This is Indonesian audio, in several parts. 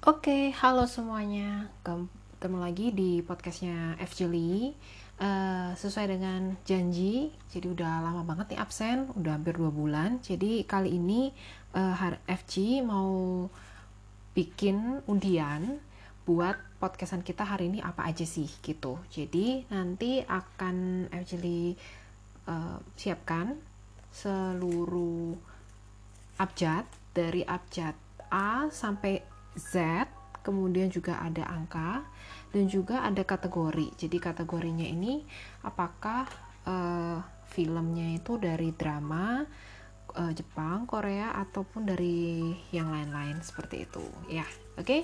Oke, halo semuanya. Ketemu lagi di podcastnya FJ Lee. Uh, sesuai dengan janji, jadi udah lama banget nih absen, udah hampir dua bulan. Jadi kali ini uh, FG mau bikin undian buat podcastan kita hari ini apa aja sih gitu. Jadi nanti akan FJ Lee uh, siapkan seluruh abjad dari abjad A sampai Z, kemudian juga ada angka dan juga ada kategori. Jadi kategorinya ini apakah uh, filmnya itu dari drama uh, Jepang, Korea ataupun dari yang lain-lain seperti itu. Ya, oke. Okay?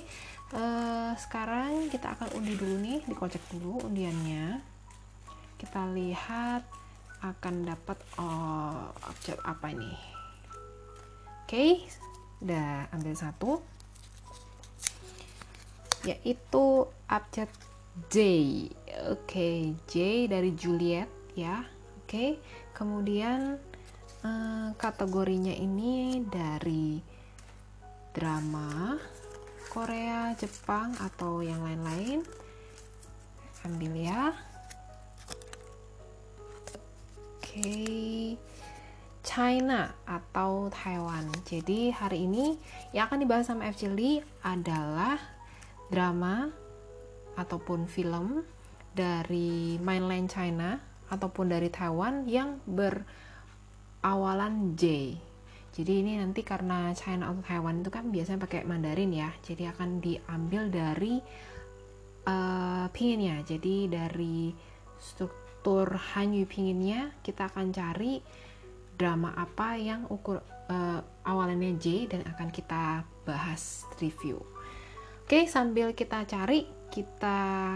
Uh, eh, sekarang kita akan undi dulu nih, dikocek dulu undiannya. Kita lihat akan dapat oh, objek apa ini. Oke, okay, udah ambil satu yaitu abjad J. Oke, okay, J dari Juliet ya. Oke, okay. kemudian uh, kategorinya ini dari drama Korea, Jepang atau yang lain-lain. Ambil ya. Oke. Okay. China atau Taiwan. Jadi hari ini yang akan dibahas sama FJ Lee adalah drama ataupun film dari mainland China ataupun dari Taiwan yang berawalan J. Jadi ini nanti karena China atau Taiwan itu kan biasanya pakai Mandarin ya, jadi akan diambil dari uh, pinginnya. Jadi dari struktur Hanyu pinginnya kita akan cari drama apa yang ukur uh, awalannya J dan akan kita bahas review. Oke, sambil kita cari, kita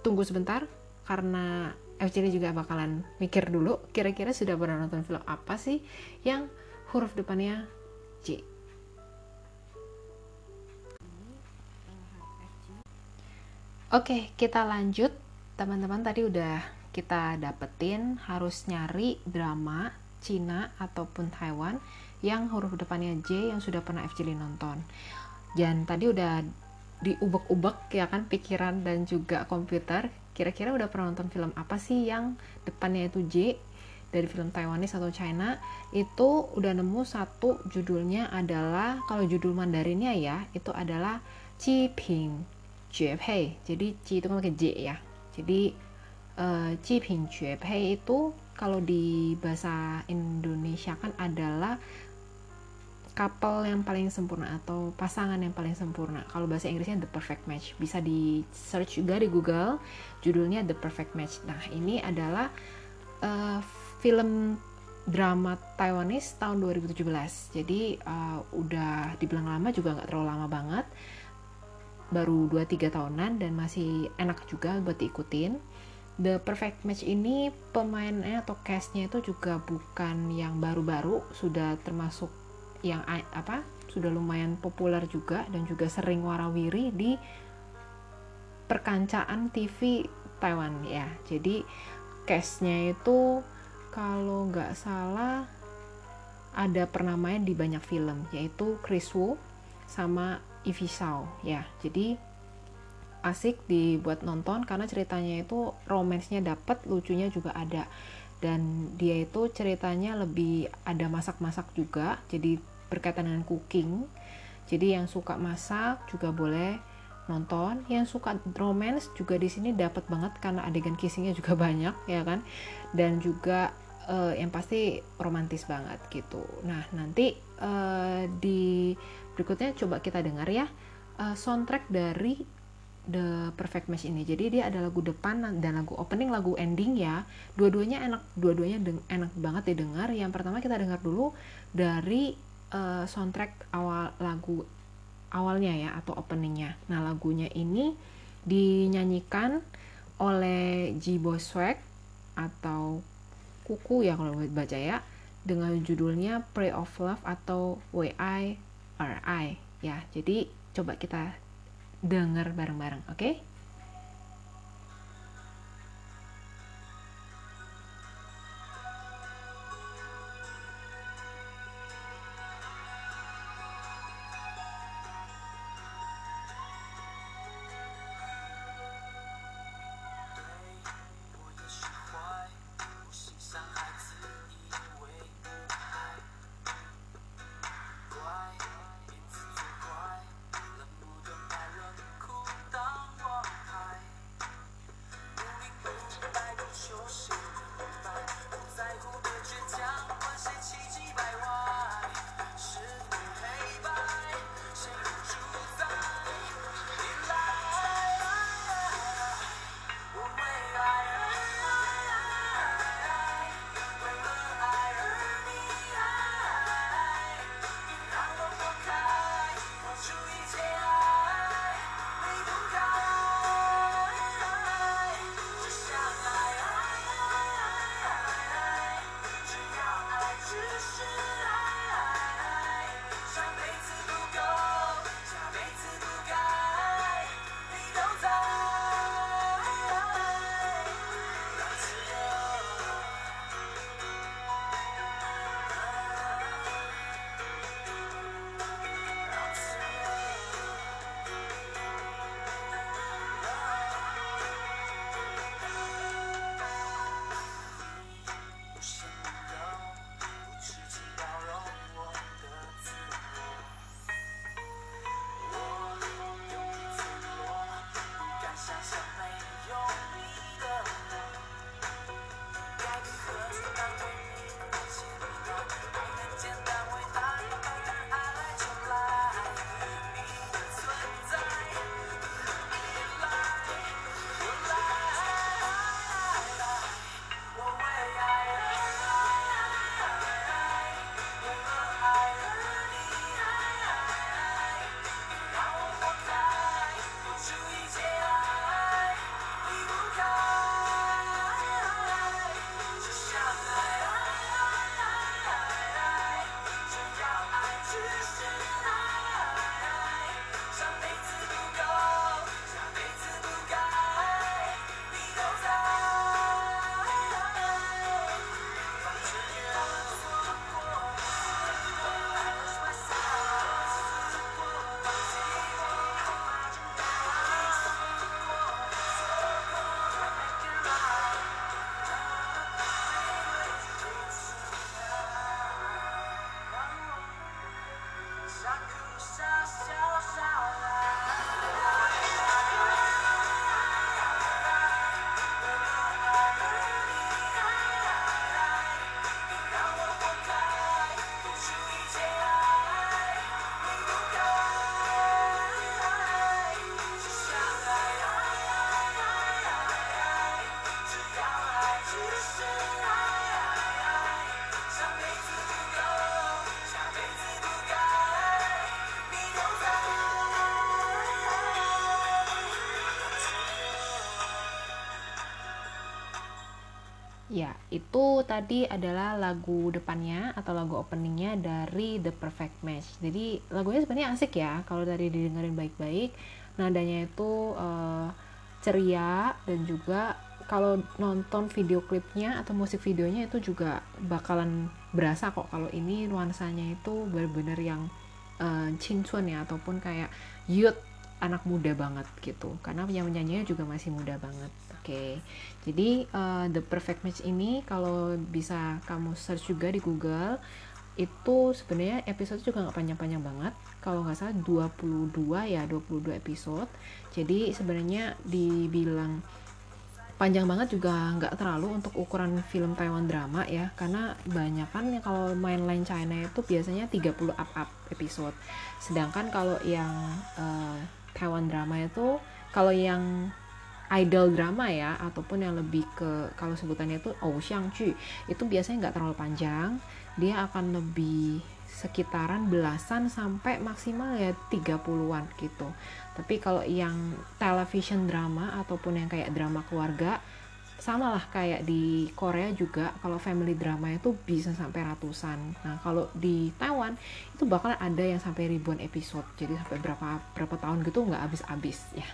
tunggu sebentar karena FCD juga bakalan mikir dulu kira-kira sudah pernah nonton film apa sih yang huruf depannya J. Oke, kita lanjut. Teman-teman tadi udah kita dapetin harus nyari drama Cina ataupun Taiwan yang huruf depannya J yang sudah pernah FCD nonton dan tadi udah diubek-ubek ya kan pikiran dan juga komputer. Kira-kira udah pernah nonton film apa sih yang depannya itu J dari film Taiwanese atau China? Itu udah nemu satu judulnya adalah kalau judul Mandarinnya ya itu adalah Ji Ping Jue Pei. Jadi Ji itu kan pakai J ya. Jadi uh, Ping Jue Pei itu kalau di bahasa Indonesia kan adalah couple yang paling sempurna atau pasangan yang paling sempurna. Kalau bahasa Inggrisnya the perfect match. Bisa di search juga di Google, judulnya the perfect match. Nah, ini adalah uh, film drama Taiwanese tahun 2017. Jadi uh, udah dibilang lama juga nggak terlalu lama banget. Baru 2-3 tahunan dan masih enak juga buat diikutin. The Perfect Match ini pemainnya atau castnya itu juga bukan yang baru-baru, sudah termasuk yang apa sudah lumayan populer juga dan juga sering warawiri di perkancaan TV Taiwan ya. Jadi case-nya itu kalau nggak salah ada pernah main di banyak film yaitu Chris Wu sama Ivy Shaw ya. Jadi asik dibuat nonton karena ceritanya itu romansnya dapet, lucunya juga ada dan dia itu ceritanya lebih ada masak-masak juga jadi berkaitan dengan cooking jadi yang suka masak juga boleh nonton yang suka romance juga di sini dapat banget karena adegan kissingnya juga banyak ya kan dan juga uh, yang pasti romantis banget gitu nah nanti uh, di berikutnya coba kita dengar ya uh, soundtrack dari The Perfect Match ini. Jadi dia ada lagu depan dan lagu opening, lagu ending ya. Dua-duanya enak, dua-duanya enak banget didengar. Yang pertama kita dengar dulu dari uh, soundtrack awal lagu awalnya ya atau openingnya. Nah lagunya ini dinyanyikan oleh Ji Swag atau Kuku ya kalau baca ya dengan judulnya Pray of Love atau W I R I ya. Jadi coba kita dengar bareng-bareng, oke? Okay? Ya, itu tadi adalah lagu depannya atau lagu openingnya dari The Perfect Match. Jadi lagunya sebenarnya asik ya kalau dari didengerin baik-baik. Nadanya itu uh, ceria dan juga kalau nonton video klipnya atau musik videonya itu juga bakalan berasa kok kalau ini nuansanya itu benar-benar yang uh, ya ataupun kayak youth anak muda banget gitu. Karena yang menyanyinya juga masih muda banget. Okay. jadi uh, The Perfect Match ini kalau bisa kamu search juga di Google itu sebenarnya episode juga nggak panjang-panjang banget. Kalau nggak salah 22 ya 22 episode. Jadi sebenarnya dibilang panjang banget juga nggak terlalu untuk ukuran film Taiwan drama ya. Karena banyak kan kalau main line China itu biasanya 30 up up episode. Sedangkan kalau yang uh, Taiwan drama itu kalau yang idol drama ya ataupun yang lebih ke kalau sebutannya itu Xiang Ju itu biasanya nggak terlalu panjang. Dia akan lebih sekitaran belasan sampai maksimal ya 30-an gitu. Tapi kalau yang television drama ataupun yang kayak drama keluarga sama lah kayak di Korea juga kalau family drama itu bisa sampai ratusan. Nah kalau di Taiwan itu bakal ada yang sampai ribuan episode. Jadi sampai berapa berapa tahun gitu nggak habis-habis ya.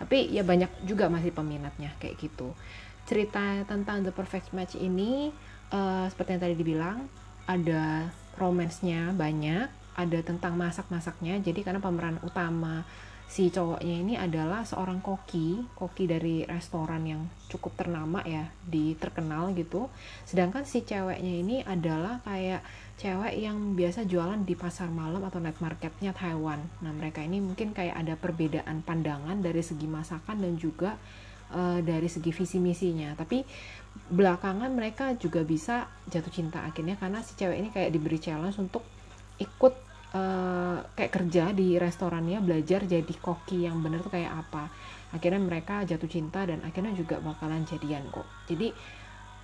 Tapi ya banyak juga masih peminatnya kayak gitu. Cerita tentang The Perfect Match ini uh, seperti yang tadi dibilang ada romansnya banyak ada tentang masak-masaknya. Jadi karena pemeran utama si cowoknya ini adalah seorang koki koki dari restoran yang cukup ternama ya di terkenal gitu. Sedangkan si ceweknya ini adalah kayak cewek yang biasa jualan di pasar malam atau night marketnya Taiwan. Nah mereka ini mungkin kayak ada perbedaan pandangan dari segi masakan dan juga uh, dari segi visi misinya. Tapi belakangan mereka juga bisa jatuh cinta akhirnya karena si cewek ini kayak diberi challenge untuk ikut uh, kayak kerja di restorannya belajar jadi koki yang bener tuh kayak apa. Akhirnya mereka jatuh cinta dan akhirnya juga bakalan jadian kok. Jadi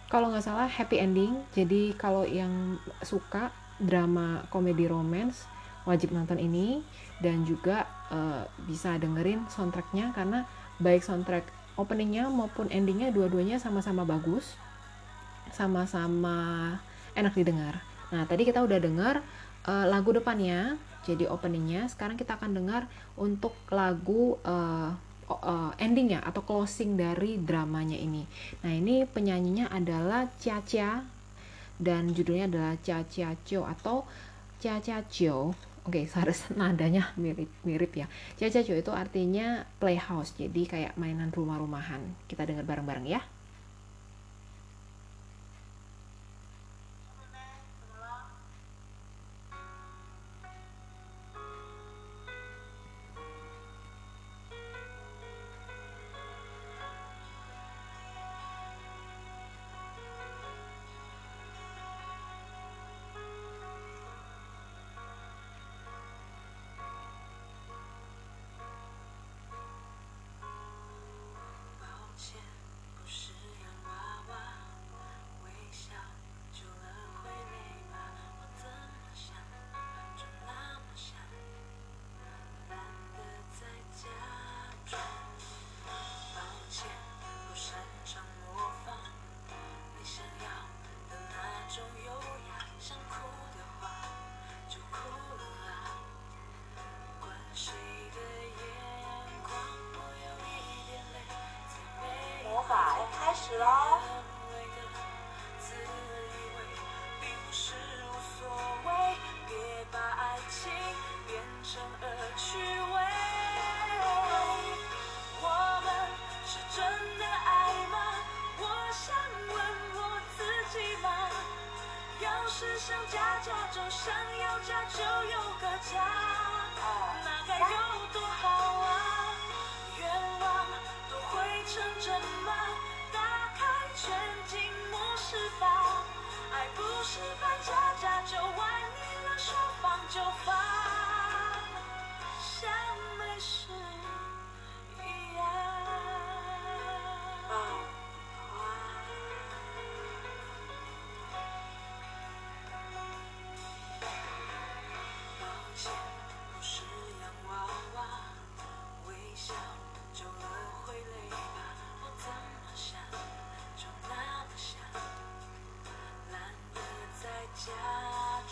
kalau nggak salah happy ending. Jadi kalau yang suka drama komedi romance wajib nonton ini. Dan juga uh, bisa dengerin soundtracknya karena baik soundtrack openingnya maupun endingnya dua-duanya sama-sama bagus. Sama-sama enak didengar. Nah tadi kita udah dengar uh, lagu depannya jadi openingnya sekarang kita akan dengar untuk lagu uh, endingnya atau closing dari dramanya ini nah ini penyanyinya adalah Cia dan judulnya adalah Cia Cia Cio atau Cia Cia Cio Oke, okay, harus nadanya mirip-mirip ya. Cia Cia Cio itu artinya playhouse, jadi kayak mainan rumah-rumahan. Kita dengar bareng-bareng ya. law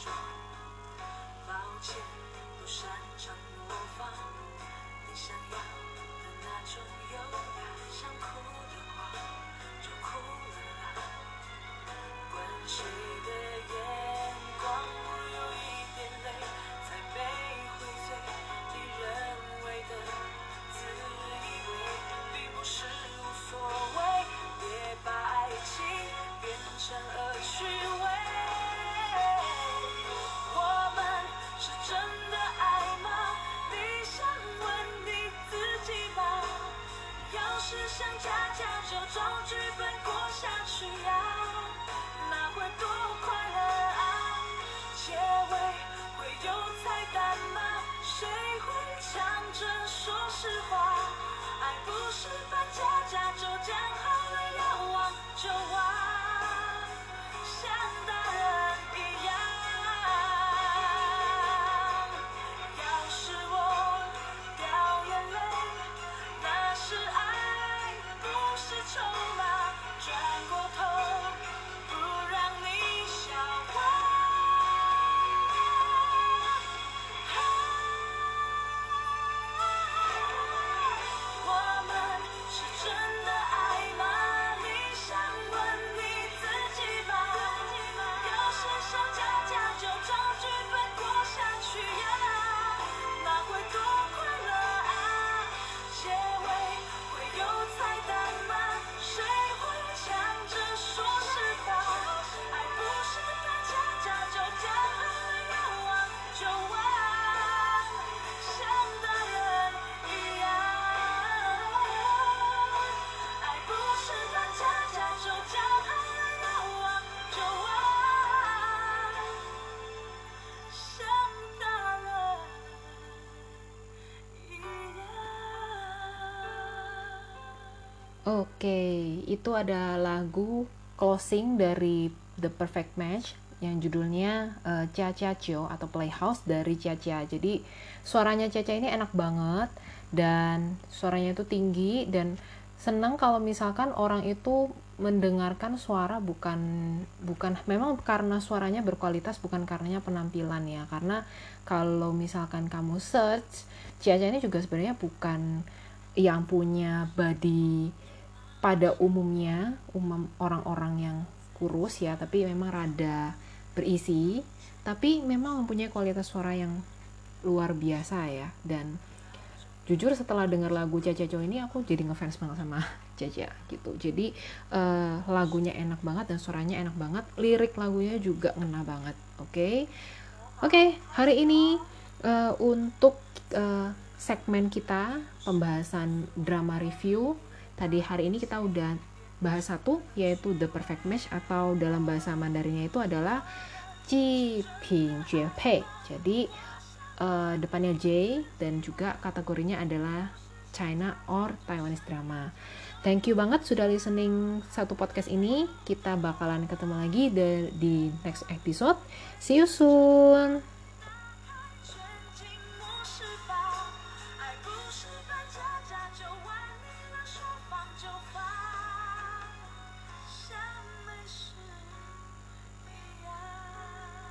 装抱歉不擅长模仿你想要的那种优雅想哭的话就哭了吧关系的野 Oke, itu ada lagu closing dari The Perfect Match yang judulnya uh, Cia Cia Cio atau Playhouse dari Cia Cia. Jadi suaranya Cia Cia ini enak banget dan suaranya itu tinggi dan senang kalau misalkan orang itu mendengarkan suara bukan bukan memang karena suaranya berkualitas bukan karenanya penampilan ya karena kalau misalkan kamu search Cia Cia ini juga sebenarnya bukan yang punya body pada umumnya umum orang-orang yang kurus ya tapi memang rada berisi tapi memang mempunyai kualitas suara yang luar biasa ya dan jujur setelah dengar lagu Caca Co ini aku jadi ngefans banget sama Caca gitu jadi uh, lagunya enak banget dan suaranya enak banget lirik lagunya juga ngena banget oke okay? oke okay, hari ini uh, untuk uh, segmen kita pembahasan drama review Tadi hari ini kita udah bahas satu yaitu the perfect match atau dalam bahasa Mandarinnya itu adalah Ji Ping Jue Pei. Jadi uh, depannya J dan juga kategorinya adalah China or Taiwanese drama. Thank you banget sudah listening satu podcast ini. Kita bakalan ketemu lagi di, di next episode. See you soon.